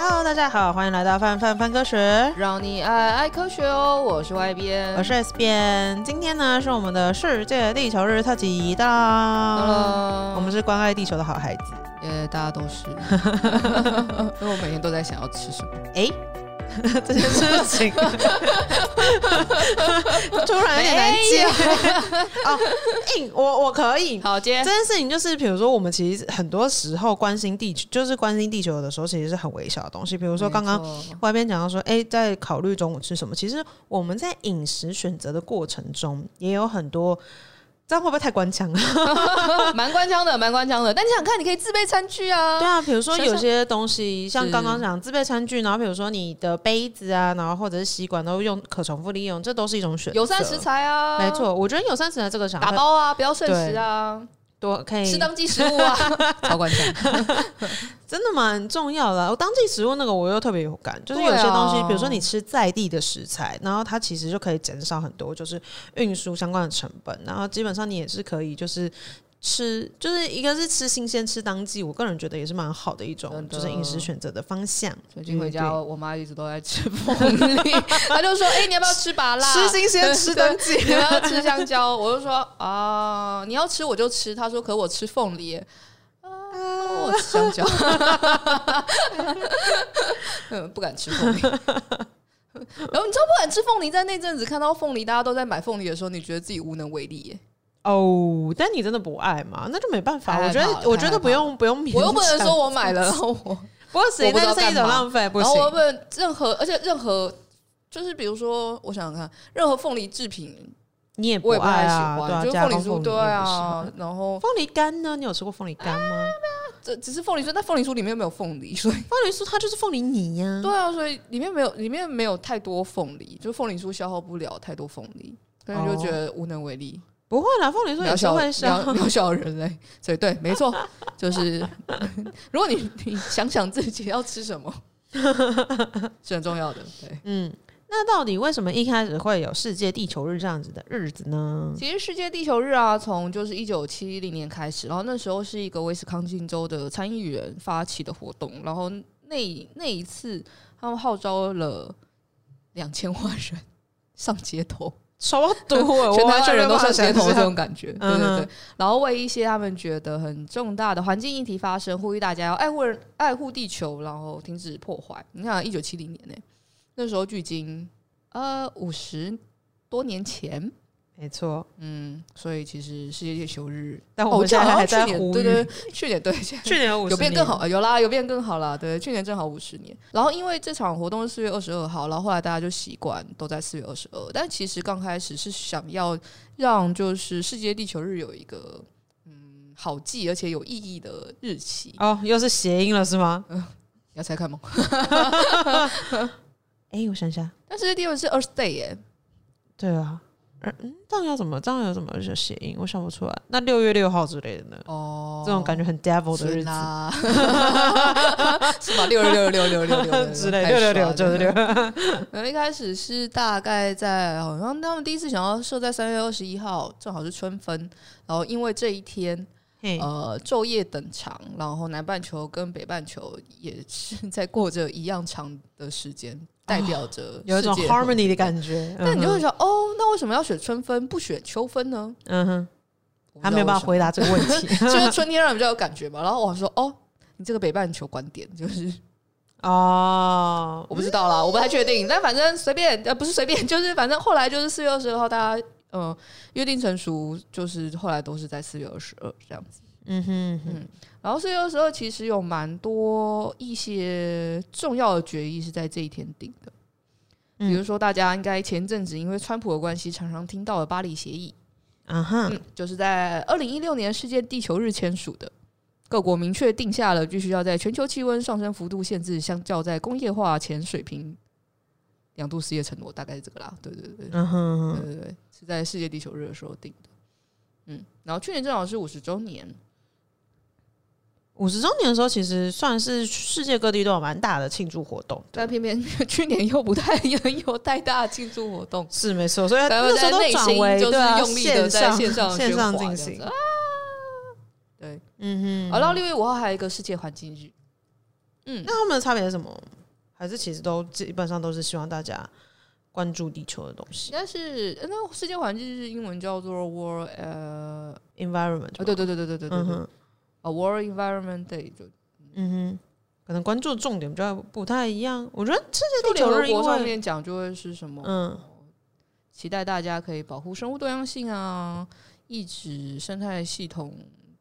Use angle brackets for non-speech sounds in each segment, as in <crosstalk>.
Hello，大家好，欢迎来到范范范科学，让你爱爱科学哦。我是 Y 边，我是 S 边。今天呢是我们的世界地球日特辑，当当，我们是关爱地球的好孩子，也、yeah, 大家都是，<laughs> 因为我每天都在想要吃什么。哎。<laughs> 这件事情 <laughs> 突然有点难接 <laughs> 哦，硬我我可以好接这件事情，就是比如说我们其实很多时候关心地球，就是关心地球的时候，其实是很微小的东西。比如说刚刚外边讲到说，哎，在考虑中午吃什么，其实我们在饮食选择的过程中也有很多。这样会不会太官腔啊？<laughs> 蛮官腔的，蛮官腔的。但你想看，你可以自备餐具啊。对啊，比如说有些东西，像刚刚讲自备餐具，然后比如说你的杯子啊，然后或者是吸管都用可重复利用，这都是一种选择。友善食材啊，没错。我觉得友善食材这个想法打包啊，不要剩食啊。多可以吃当季食物啊，<laughs> 超关键，<laughs> 真的蛮重要的。我当季食物那个我又特别有感，就是有些东西，比如说你吃在地的食材，然后它其实就可以减少很多就是运输相关的成本，然后基本上你也是可以就是。吃就是一个是吃新鲜吃当季，我个人觉得也是蛮好的一种，就是饮食选择的方向。最近回家，我妈一直都在吃凤梨，<laughs> 她就说：“哎、欸，你要不要吃芭乐？吃新鲜吃当季，<laughs> 你要吃香蕉。”我就说：“啊，你要吃我就吃。”她说：“可我吃凤梨，啊，我吃香蕉，<laughs> 嗯，不敢吃凤梨。”然后你知道不敢吃凤梨，在那阵子看到凤梨大家都在买凤梨的时候，你觉得自己无能为力耶。哦，但你真的不爱嘛？那就没办法。我觉得，我觉得不用不用。我又不能说我买了，然后我不过谁那是一种浪费，不行。然后我不能任何，而且任何就是比如说，我想想看，任何凤梨制品你也不爱啊？对啊，就凤梨酥对啊。然后凤梨干呢？你有吃过凤梨干吗？这只是凤梨酥，但凤梨酥里面没有凤梨，所以凤梨酥它就是凤梨泥呀。对啊，所以里面没有里面没有太多凤梨，就凤梨酥消耗不了太多凤梨，所以就觉得无能为力。不会啦，凤梨酥也是会小渺小人类，所以对，没错，就是 <laughs> 如果你你想想自己要吃什么，<laughs> 是很重要的。对，嗯，那到底为什么一开始会有世界地球日这样子的日子呢？其实世界地球日啊，从就是一九七零年开始，然后那时候是一个威斯康星州的参议员发起的活动，然后那那一次他们号召了两千万人上街头。超多，全台湾人都算街头这种感觉，对对对。然后为一些他们觉得很重大的环境议题发声，呼吁大家要爱护人、爱护地球，然后停止破坏。你看，一九七零年呢，那时候距今呃五十多年前。没错，嗯，所以其实世界地球日，但我们现在还在呼吁，对对，去年对，去年有变更好，有啦，有变更好了，对，去年正好五十年。然后因为这场活动是四月二十二号，然后后来大家就习惯都在四月二十二。但其实刚开始是想要让就是世界地球日有一个嗯好记而且有意义的日期。哦，又是谐音了是吗？嗯，要猜看吗？<laughs> 哎，我想想，但世界地球日是 Earth Day 耶，对啊。嗯，这样要怎么？这样有什么谐音？我想不出来。那六月六号之类的呢？哦，这种感觉很 devil 的日子，是吧？<laughs> 六六六六六六六 <laughs> 之类，六六六就是六。<laughs> 然后一开始是大概在好像他们第一次想要设在三月二十一号，正好是春分。然后因为这一天，呃，昼夜等长，然后南半球跟北半球也是在过着一样长的时间。代表着 <laughs> 有一种 harmony 的感觉，那你就会想，哦，那为什么要选春分不选秋分呢？嗯哼，他没有办法回答这个问题，<laughs> 就是春天让人比较有感觉嘛。然后我说，哦，你这个北半球观点就是，<laughs> 哦，我不知道啦，我不太确定，但反正随便，呃，不是随便，就是反正后来就是四月二十二号，大家嗯约定成熟，就是后来都是在四月二十二这样子。嗯哼嗯，然后四月二十二其实有蛮多一些重要的决议是在这一天定的，比如说大家应该前阵子因为川普的关系常常听到的巴黎协议，啊哈，就是在二零一六年世界地球日签署的，各国明确定下了必须要在全球气温上升幅度限制相较在工业化前水平两度世界承诺，大概是这个啦，对对对，嗯哼，对对对，是在世界地球日的时候定的，嗯，然后去年正好是五十周年。五十周年的时候，其实算是世界各地都有蛮大的庆祝活动，但偏偏 <laughs> 去年又不太有太大的庆祝活动，是没错，所以那时候都转为就是用力的在线上线上进行。啊。对，嗯哼。然后六月五号还有一个世界环境日，嗯，那他们的差别是什么？还是其实都基本上都是希望大家关注地球的东西？应该是那世界环境是英文叫做 World 呃 Environment，对对对对对对对对，啊 World Environment Day 就嗯哼，可能关注的重点比较不太一样。我觉得世界地球联合国上面讲就会是什么？嗯，期待大家可以保护生物多样性啊，抑制生态系统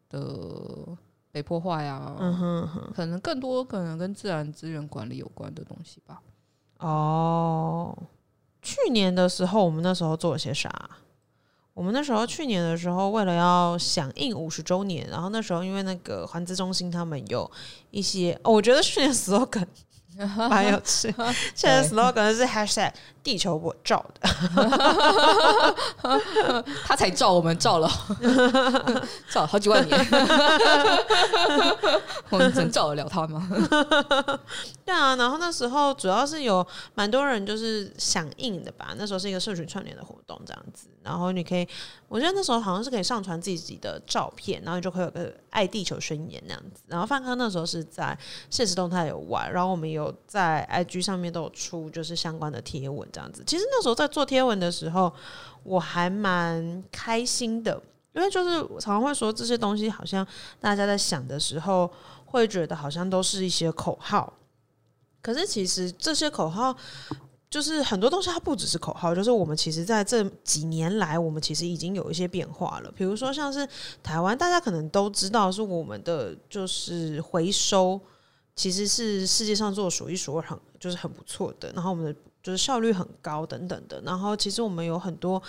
的。被破坏啊，嗯哼哼，可能更多可能跟自然资源管理有关的东西吧。哦，去年的时候，我们那时候做了些啥？我们那时候去年的时候，为了要响应五十周年，然后那时候因为那个环资中心他们有一些，哦，我觉得去年 slogan 蛮有趣，<laughs> 现在 slogan 是 hashtag 地球我照的，<laughs> 他才照我们照了，<laughs> 照了好几万年，我们能照得了他吗？对啊，然后那时候主要是有蛮多人就是响应的吧，那时候是一个社群串联的活动这样子，然后你可以，我觉得那时候好像是可以上传自己的照片，然后你就可以有个爱地球宣言那样子，然后范康那时候是在现实动态有玩，然后我们有在 IG 上面都有出就是相关的贴文。这样子，其实那时候在做贴文的时候，我还蛮开心的，因为就是常常会说这些东西，好像大家在想的时候，会觉得好像都是一些口号。可是其实这些口号，就是很多东西它不只是口号，就是我们其实在这几年来，我们其实已经有一些变化了。比如说像是台湾，大家可能都知道是我们的就是回收，其实是世界上做数一数二很就是很不错的。然后我们的就是效率很高等等的，然后其实我们有很多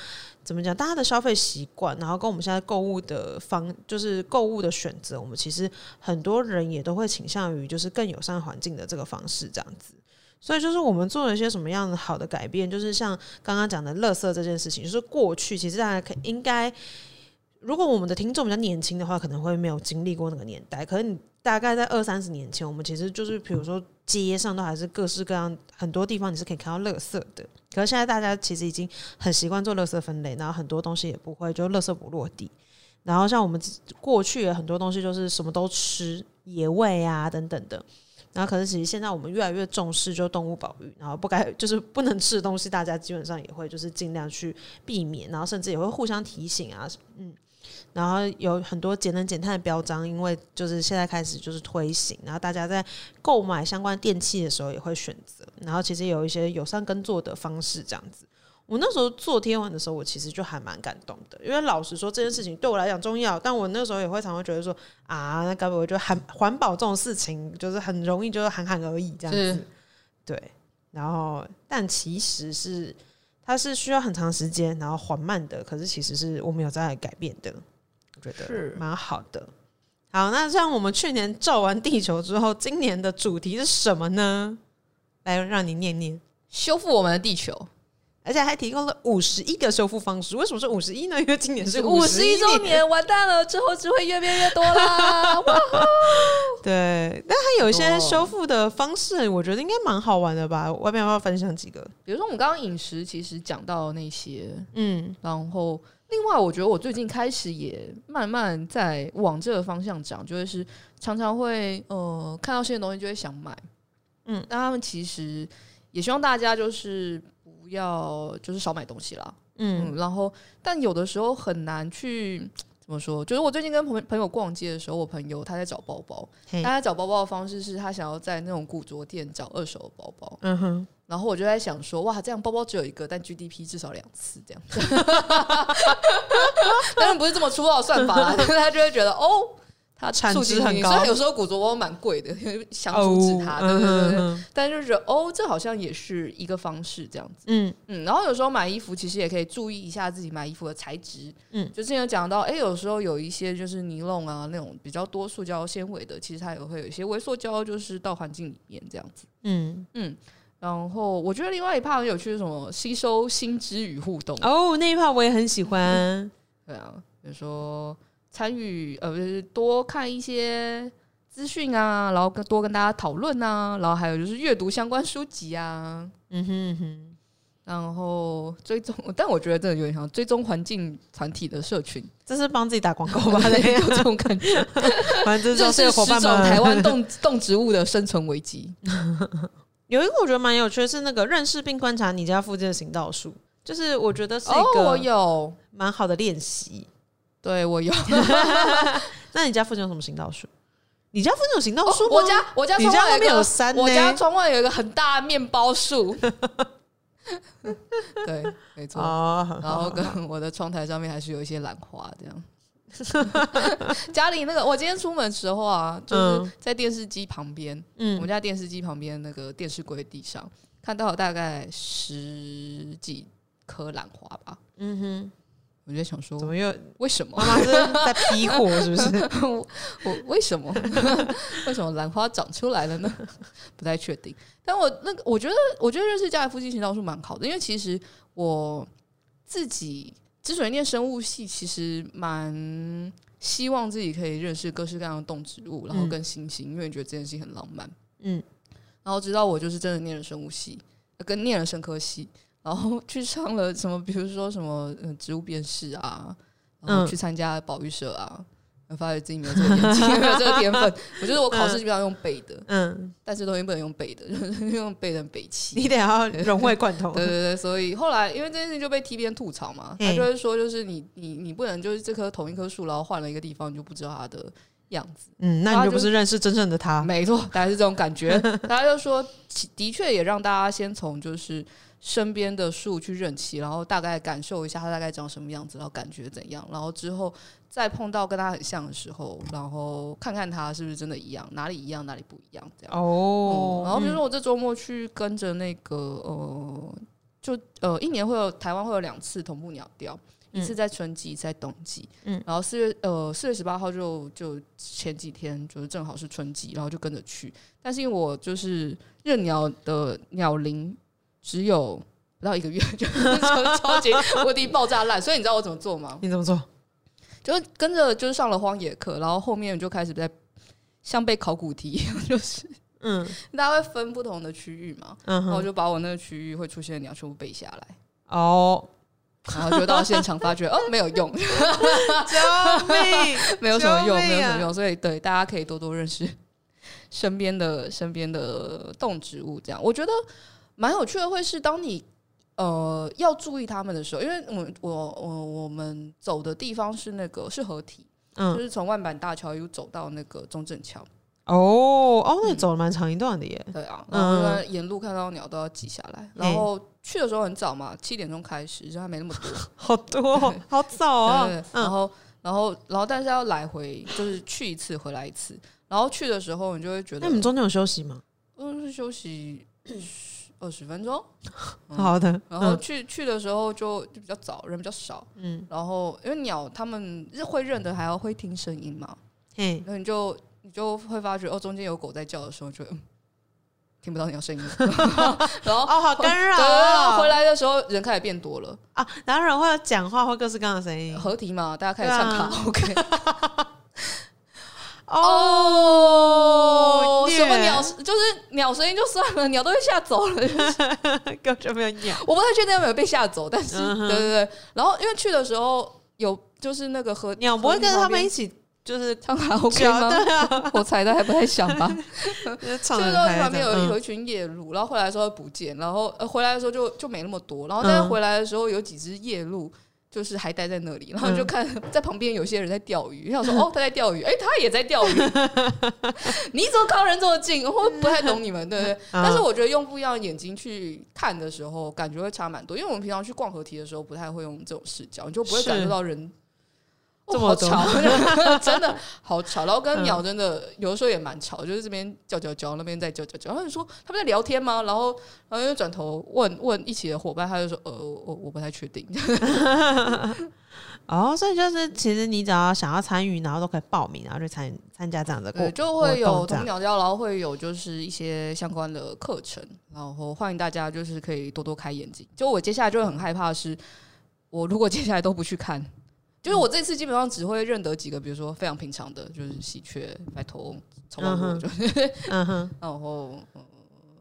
怎么讲，大家的消费习惯，然后跟我们现在购物的方，就是购物的选择，我们其实很多人也都会倾向于就是更友善环境的这个方式这样子。所以就是我们做了一些什么样的好的改变，就是像刚刚讲的垃圾这件事情，就是过去其实大家可应该，如果我们的听众比较年轻的话，可能会没有经历过那个年代，可是你。大概在二三十年前，我们其实就是，比如说街上都还是各式各样很多地方，你是可以看到垃圾的。可是现在大家其实已经很习惯做垃圾分类，然后很多东西也不会就垃圾不落地。然后像我们过去的很多东西就是什么都吃野味啊等等的。然后可是其实现在我们越来越重视就动物保育，然后不该就是不能吃的东西，大家基本上也会就是尽量去避免，然后甚至也会互相提醒啊，嗯。然后有很多节能减碳的标章，因为就是现在开始就是推行，然后大家在购买相关电器的时候也会选择。然后其实有一些友善耕作的方式，这样子。我那时候做天文的时候，我其实就还蛮感动的，因为老实说这件事情对我来讲重要，但我那时候也会常常觉得说啊，那该不会就环环保这种事情就是很容易就是喊喊而已这样子。对，然后但其实是它是需要很长时间，然后缓慢的，可是其实是我们有在改变的。我觉得是蛮好的。好，那像我们去年照完地球之后，今年的主题是什么呢？来，让你念念，修复我们的地球，而且还提供了五十一个修复方式。为什么是五十一呢？<laughs> 因为今年是五十一周年，完蛋了，之后只会越变越多啦。<laughs> 哇对，但它有一些修复的方式，我觉得应该蛮好玩的吧？外面要不要分享几个？比如说我们刚刚饮食其实讲到那些，嗯，然后。另外，我觉得我最近开始也慢慢在往这个方向讲，就是常常会呃看到新的东西就会想买，嗯，但他们其实也希望大家就是不要就是少买东西啦，嗯，嗯，然后但有的时候很难去 <tsk> 怎么说，就是我最近跟朋朋友逛街的时候，我朋友他在找包包，他在找包包的方式是他想要在那种古着店找二手的包包，嗯哼。然后我就在想说，哇，这样包包只有一个，但 GDP 至少两次这样。<laughs> 当然不是这么粗暴的算法啦，<laughs> 但是他就会觉得哦，它产值很高，所以有时候古着包蛮贵的，想阻止它，对对对。但就是觉得哦，这好像也是一个方式这样子。嗯嗯。然后有时候买衣服其实也可以注意一下自己买衣服的材质。嗯，就之前有讲到，哎，有时候有一些就是尼龙啊那种比较多塑胶纤维的，其实它也会有一些微塑胶，就是到环境里面这样子。嗯嗯。然后我觉得另外一 part 很有趣是什么？吸收新知与互动哦，那一 part 我也很喜欢。嗯、<laughs> 对啊，比如说参与呃，多看一些资讯啊，然后跟多跟大家讨论啊，然后还有就是阅读相关书籍啊。嗯哼嗯哼。然后追踪，但我觉得这有点像追踪环境团体的社群，这是帮自己打广告吧？<laughs> 有这种感觉。<laughs> 反正就是伙伴们，台湾动动植物的生存危机。有一个我觉得蛮有趣的是那个认识并观察你家附近的行道树，就是我觉得是一个我有蛮好的练习。对我有。<laughs> 那你家附近有什么行道树？你家附近有行道树吗？我家我家窗外有山，我家窗外有一个很大的面包树。<laughs> 对，没错。Oh, 然后跟我的窗台上面还是有一些兰花，这样。<laughs> 家里那个，我今天出门的时候啊，就是在电视机旁边，嗯，我们家电视机旁边那个电视柜地上，看到大概十几颗兰花吧。嗯哼。我就想说，怎么又为什么？妈妈是在批货 <laughs> 是不是？我我为什么？<laughs> 为什么兰花长出来了呢？不太确定。但我那个，我觉得，我觉得认识家里附近行道树蛮好的，因为其实我自己之所以念生物系，其实蛮希望自己可以认识各式各样的动植物，然后跟星星，嗯、因为觉得这件事情很浪漫。嗯，然后直到我就是真的念了生物系，跟念了生科系。然后 <laughs> 去上了什么，比如说什么嗯植物辨识啊，然后去参加保育社啊，嗯、发现自己没有这个天 <laughs> 没有这个天分。我觉得我考试基本上用背的，嗯，但是东西不能用背的，<laughs> 用背的北七，你得要融会贯通。对对对，所以后来因为这件事情就被 T 边吐槽嘛，他就会说，就是你你你不能就是这棵同一棵树，然后换了一个地方，你就不知道它的样子。嗯，那你就不是认识真正的他。没错，<laughs> 大概是这种感觉。大家就说，的确也让大家先从就是。身边的树去认齐，然后大概感受一下它大概长什么样子，然后感觉怎样，然后之后再碰到跟它很像的时候，然后看看它是不是真的一样，哪里一样哪里不一样这样。哦、嗯，然后比如说我这周末去跟着那个呃，就呃一年会有台湾会有两次同步鸟调，一次在春季，一次在冬季。嗯，然后四月呃四月十八号就就前几天就是正好是春季，然后就跟着去。但是因为我就是认鸟的鸟龄。只有不到一个月，<laughs> 就超级无敌爆炸烂。所以你知道我怎么做吗？你怎么做？就是跟着，就是上了荒野课，然后后面就开始在像背考古题一样，<laughs> 就是嗯，大家会分不同的区域嘛，然后我就把我那个区域会出现的鸟全部背下来。哦，然后就到现场发觉 <laughs> 哦，没有用，<laughs> 救命，<laughs> 没有什么用，没有什么用。所以对大家可以多多认识身边的身边的动植物，这样我觉得。蛮有趣的，会是当你呃要注意他们的时候，因为我我我我们走的地方是那个是合体，嗯，就是从万板大桥一路走到那个中正桥。哦哦，那走了蛮长一段的耶。对啊，然后沿路看到鸟都要记下来。然后去的时候很早嘛，七点钟开始，就还没那么多，<laughs> 好多，好早啊。然后然后然后但是要来回，就是去一次回来一次。然后去的时候你就会觉得，那你们中间有休息吗？嗯，是休息。二十分钟，<laughs> 嗯、好的。然后去、嗯、去的时候就就比较早，人比较少。嗯，然后因为鸟它们是会认得，还要会听声音嘛。嗯，那你就你就会发觉哦，中间有狗在叫的时候就，听不到鸟声音。<laughs> 然后哦，好干扰、回来的时候人开始变多了啊，然后人会有讲话，会各式各样的声音。合体嘛，大家开始唱卡拉 OK。<laughs> 哦，什么鸟？就是鸟声音就算了，鸟都被吓走了，<laughs> 根本就没有鸟。我不太确定有没有被吓走，但是对对对。然后因为去的时候有就是那个和鸟不会跟着他们一起 <laughs> <laughs> 就是唱卡拉 OK 吗？我猜的还不太像吧。去的时候旁边有有一群夜鹭，然后回来的时候不见，然后回来的时候就就没那么多，然后但是回来的时候有几只夜鹭。就是还待在那里，然后就看在旁边有些人在钓鱼，然后说：“哦，他在钓鱼，哎，他也在钓鱼。<laughs> ”你怎么靠人这么近？我不太懂你们，对不对？但是我觉得用不一样的眼睛去看的时候，感觉会差蛮多。因为我们平常去逛河堤的时候，不太会用这种视角，你就不会感受到人。这么吵，<laughs> <laughs> 真的好吵，然后跟鸟真的有的时候也蛮吵，就是这边叫叫叫，那边在叫叫叫。然后你说他们在聊天吗？然后然后又转头问问一起的伙伴，他就说呃我我不太确定。<laughs> 哦，所以就是其实你只要想要参与，然后都可以报名，然后去参参加这样的课，就会有同鸟叫，然后会有就是一些相关的课程，然后欢迎大家就是可以多多开眼睛。就我接下来就会很害怕的是，我如果接下来都不去看。就是我这次基本上只会认得几个，比如说非常平常的，就是喜鹊、白头、长颈鹿，就是，嗯哼，<laughs> 然后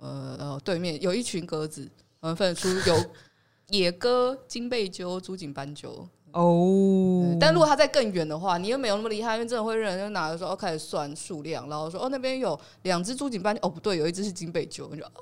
呃呃对面有一群鸽子，我们分得出有 <laughs> 野鸽、金背鸠、珠颈斑鸠。哦，但如果它在更远的话，你又没有那么厉害，因为真的会认人就拿着说，哦开始算数量，然后说哦那边有两只珠颈斑，哦不对，有一只是金背鸠，你就啊啊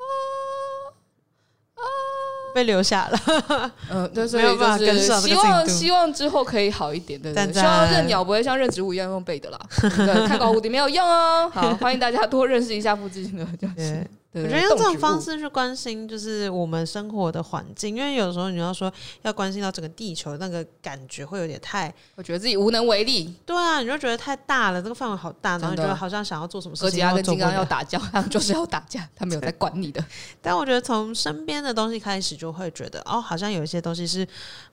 被留下了，嗯，<laughs> 对，所以就是希望希望之后可以好一点，对对，希望认鸟不会像认植物一样用背的啦，<laughs> 对看高蝴蝶没有用哦，好，欢迎大家多认识一下附近的，就是。我觉得用这种方式去关心，就是我们生活的环境，因为有时候你要说要关心到整个地球，那个感觉会有点太，我觉得自己无能为力。对啊，你就觉得太大了，这个范围好大，然后觉得好像想要做什么事情，哥吉拉跟金刚要打架，他们就是要打架，他没有在管你的。<laughs> 但我觉得从身边的东西开始，就会觉得哦，好像有一些东西是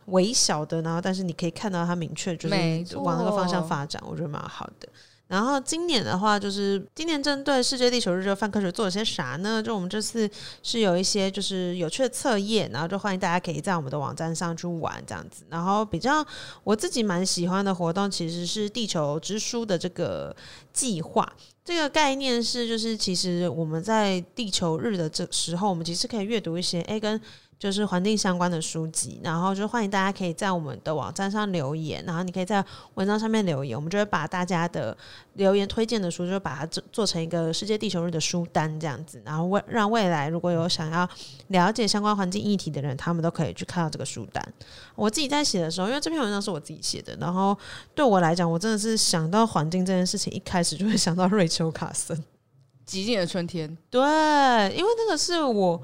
微小的，然后但是你可以看到它明确就是往那个方向发展，我觉得蛮好的。然后今年的话，就是今年针对世界地球日这个泛科学做了些啥呢？就我们这次是有一些就是有趣的测验，然后就欢迎大家可以在我们的网站上去玩这样子。然后比较我自己蛮喜欢的活动，其实是地球之书的这个计划。这个概念是，就是其实我们在地球日的这时候，我们其实可以阅读一些诶跟。就是环境相关的书籍，然后就欢迎大家可以在我们的网站上留言，然后你可以在文章上面留言，我们就会把大家的留言推荐的书，就把它做做成一个世界地球日的书单这样子，然后为让未来如果有想要了解相关环境议题的人，他们都可以去看到这个书单。我自己在写的时候，因为这篇文章是我自己写的，然后对我来讲，我真的是想到环境这件事情，一开始就会想到瑞秋卡森《极尽的春天》。对，因为那个是我。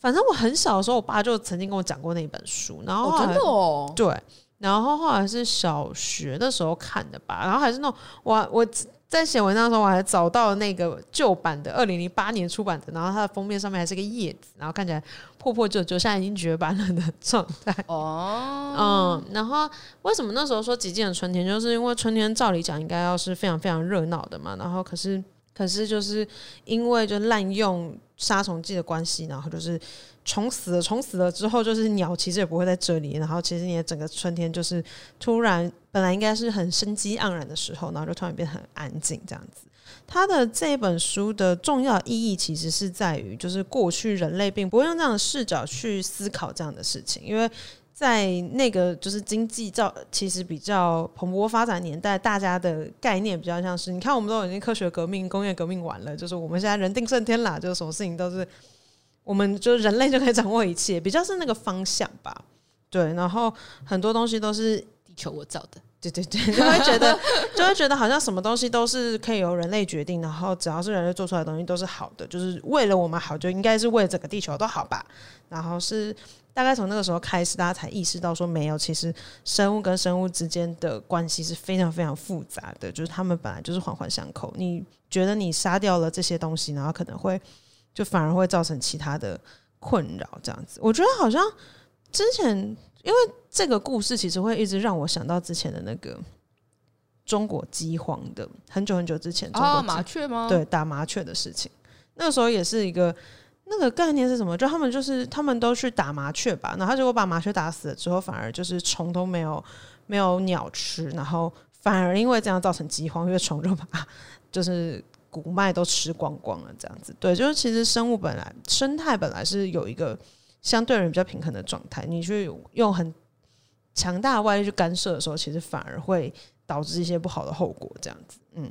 反正我很小的时候，我爸就曾经跟我讲过那本书，然后，后、哦、真的哦，对，然后后来是小学的时候看的吧，然后还是那种我我在写文章的时候，我还找到了那个旧版的二零零八年出版的，然后它的封面上面还是个叶子，然后看起来破破旧旧，现在已经绝版了的状态。哦，嗯，然后为什么那时候说极尽的春天，就是因为春天照理讲应该要是非常非常热闹的嘛，然后可是可是就是因为就滥用。杀虫剂的关系，然后就是虫死了，虫死了之后，就是鸟其实也不会在这里。然后其实你的整个春天就是突然本来应该是很生机盎然的时候，然后就突然变得很安静这样子。他的这本书的重要意义其实是在于，就是过去人类并不会用这样的视角去思考这样的事情，因为。在那个就是经济造其实比较蓬勃发展年代，大家的概念比较像是，你看我们都已经科学革命、工业革命完了，就是我们现在人定胜天啦，就是什么事情都是我们就人类就可以掌握一切，比较是那个方向吧。对，然后很多东西都是地球我造的，对对对，<laughs> 就会觉得就会觉得好像什么东西都是可以由人类决定，然后只要是人类做出来的东西都是好的，就是为了我们好，就应该是为了整个地球都好吧。然后是。大概从那个时候开始，大家才意识到说，没有，其实生物跟生物之间的关系是非常非常复杂的，就是他们本来就是环环相扣。你觉得你杀掉了这些东西，然后可能会就反而会造成其他的困扰，这样子。我觉得好像之前，因为这个故事其实会一直让我想到之前的那个中国饥荒的很久很久之前，啊，麻雀吗？对，打麻雀的事情，那个时候也是一个。那个概念是什么？就他们就是他们都去打麻雀吧，然后结果把麻雀打死了之后，反而就是虫都没有没有鸟吃，然后反而因为这样造成饥荒，因为虫就把 <laughs> 就是谷麦都吃光光了，这样子。对，就是其实生物本来生态本来是有一个相对人比较平衡的状态，你去用很强大的外力去干涉的时候，其实反而会导致一些不好的后果，这样子。嗯，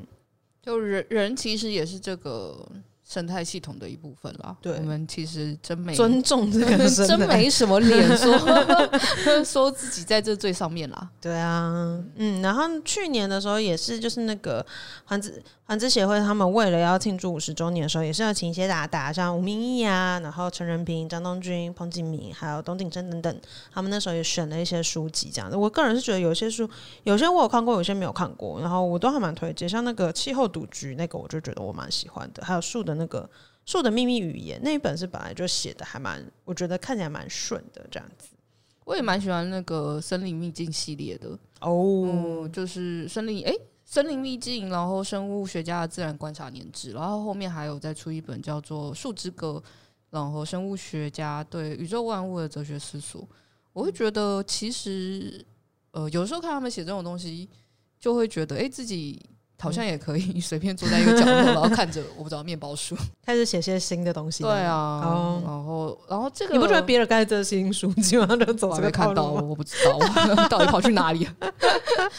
就人人其实也是这个。生态系统的一部分啦，对，我们其实真没尊重这个，<laughs> 真没什么脸说 <laughs> 说自己在这最上面啦。对啊，嗯，然后去年的时候也是，就是那个环子环子协会，他们为了要庆祝五十周年的时候，也是要请一些大大，像吴明义啊，然后陈仁平、张东君、彭锦铭，还有董鼎珍等等，他们那时候也选了一些书籍这样子。我个人是觉得有些书，有些我有看过，有些没有看过，然后我都还蛮推荐，像那个气候赌局那个，我就觉得我蛮喜欢的，还有树的。那个树的秘密语言那一本是本来就写的还蛮，我觉得看起来蛮顺的这样子。我也蛮喜欢那个森林秘境系列的哦、嗯，就是森林诶、欸，森林秘境，然后生物学家的自然观察年志，然后后面还有再出一本叫做《树之歌》，然后生物学家对宇宙万物的哲学思索。我会觉得其实呃，有时候看他们写这种东西，就会觉得诶、欸，自己。好像也可以 <laughs> 随便坐在一个角落，然后看着我不知道面包书，<laughs> 开始写些新的东西。对啊，然后然后这个你不觉得比尔盖茨新书基本上都走这个看到，我不知道 <laughs> 到底跑去哪里。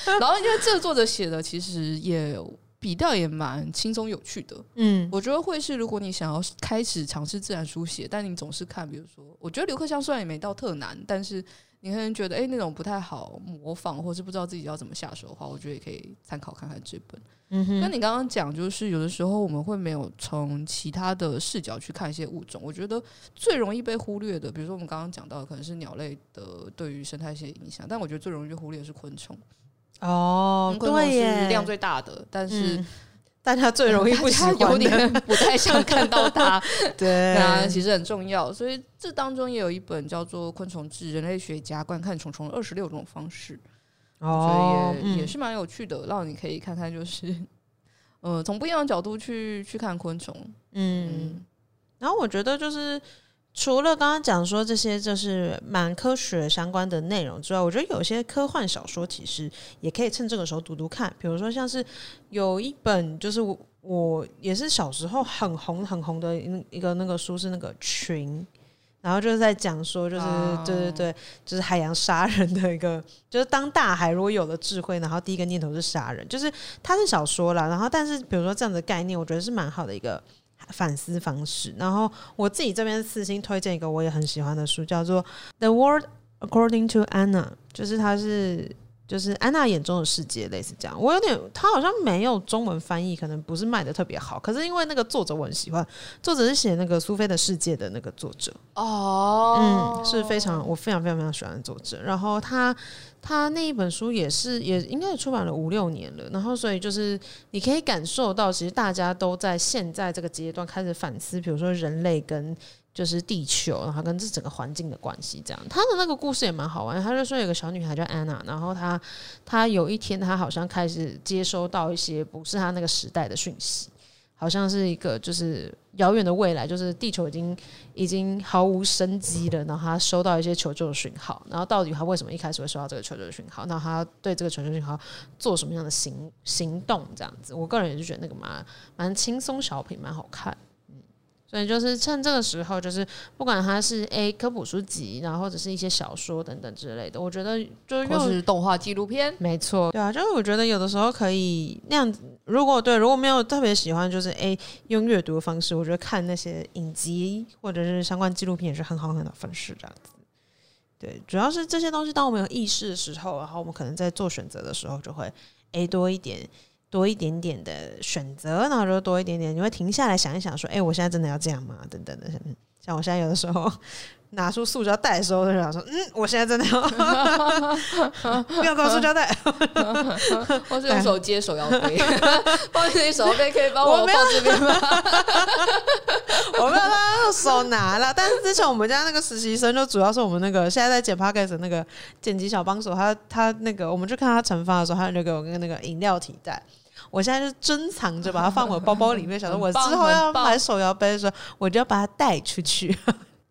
然后因为这个作者写的其实也笔调也蛮轻松有趣的，嗯，我觉得会是如果你想要开始尝试自然书写，但你总是看，比如说，我觉得刘克襄虽然也没到特难，但是。你可能觉得哎、欸，那种不太好模仿，或是不知道自己要怎么下手的话，我觉得也可以参考看看这本。嗯哼，那你刚刚讲，就是有的时候我们会没有从其他的视角去看一些物种。我觉得最容易被忽略的，比如说我们刚刚讲到的，可能是鸟类的对于生态系的影响，但我觉得最容易被忽略的是昆虫。哦，昆虫是量最大的，但是。嗯大家最容易不喜欢，<laughs> 有点不太想看到它。<laughs> 对啊，其实很重要。所以这当中也有一本叫做《昆虫志：人类学家观看虫虫二十六种方式》，哦，所以也、嗯、也是蛮有趣的，让你可以看看，就是呃，从不一样的角度去去看昆虫。嗯，嗯，然后我觉得就是。除了刚刚讲说这些就是蛮科学相关的内容之外，我觉得有些科幻小说其实也可以趁这个时候读读看。比如说像是有一本就是我我也是小时候很红很红的一个那个书是那个群，然后就是在讲说就是对对对，就是海洋杀人的一个，就是当大海如果有了智慧，然后第一个念头是杀人，就是它是小说啦。然后但是比如说这样的概念，我觉得是蛮好的一个。反思方式，然后我自己这边私心推荐一个我也很喜欢的书，叫做《The World According to Anna》，就是它是就是安娜眼中的世界，类似这样。我有点，他好像没有中文翻译，可能不是卖的特别好。可是因为那个作者我很喜欢，作者是写那个苏菲的世界的那个作者哦，嗯，是非常我非常非常非常喜欢的作者。然后他。他那一本书也是，也应该也出版了五六年了。然后，所以就是你可以感受到，其实大家都在现在这个阶段开始反思，比如说人类跟就是地球，然后跟这整个环境的关系。这样，他的那个故事也蛮好玩。他就说有个小女孩叫安娜，然后她她有一天她好像开始接收到一些不是她那个时代的讯息。好像是一个就是遥远的未来，就是地球已经已经毫无生机了，然后她收到一些求救的讯号，然后到底她为什么一开始会收到这个求救的讯号？那她对这个求救讯号做什么样的行行动？这样子，我个人也是觉得那个蛮蛮轻松小品，蛮好看。所以就是趁这个时候，就是不管它是 A 科普书籍，然后或者是一些小说等等之类的，我觉得就又是动画纪录片，没错，对啊，就是我觉得有的时候可以那样子。如果对，如果没有特别喜欢，就是 A 用阅读的方式，我觉得看那些影集或者是相关纪录片也是很好很好的方式，这样子。对，主要是这些东西，当我们有意识的时候，然后我们可能在做选择的时候，就会 A 多一点。多一点点的选择，然后就多一点点，你会停下来想一想，说：“哎、欸，我现在真的要这样吗？”等等的，像我现在有的时候拿出塑胶袋的时候，就想说：“嗯，我现在真的要不 <laughs> 要搞塑胶袋？或是用手接手摇杯，<laughs> 放自己手摇杯可以帮我抱这边吗？手拿了，但是之前我们家那个实习生，就主要是我们那个现在在剪 podcast 那个剪辑小帮手，他他那个，我们就看他成发的时候，他就给我个那个饮料提袋。我现在就珍藏着，把它放我包包里面，想说我之后要买手摇杯的时候，我就要把它带出去。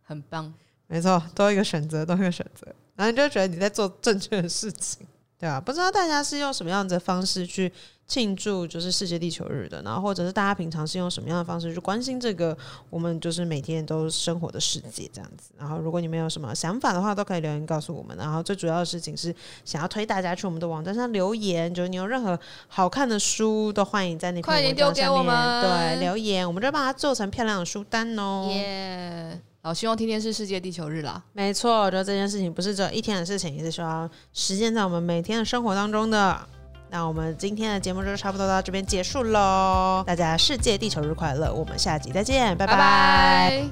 很棒，没错，多一个选择，多一个选择，然后你就觉得你在做正确的事情，对啊，不知道大家是用什么样子的方式去庆祝就是世界地球日的，然后或者是大家平常是用什么样的方式去关心这个我们就是每天都生活的世界这样子。然后如果你们有什么想法的话，都可以留言告诉我们。然后最主要的事情是想要推大家去我们的网站上留言，就是你有任何好看的书，都欢迎在那篇文章下面对留言，我们就把它做成漂亮的书单哦。耶！好，希望天天是世界地球日啦。没错，我觉得这件事情不是只有一天的事情，也是需要实践在我们每天的生活当中的。那我们今天的节目就差不多到这边结束喽，大家世界地球日快乐，我们下集再见，拜拜。拜拜。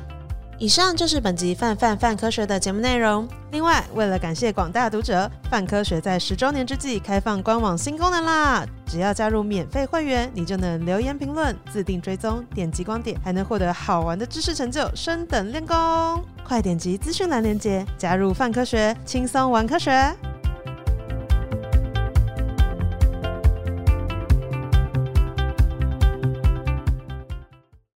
以上就是本集范范范科学的节目内容。另外，为了感谢广大读者，范科学在十周年之际开放官网新功能啦！只要加入免费会员，你就能留言评论、自定追踪、点击光点，还能获得好玩的知识成就，升等练功。快点击资讯栏链接，加入范科学，轻松玩科学。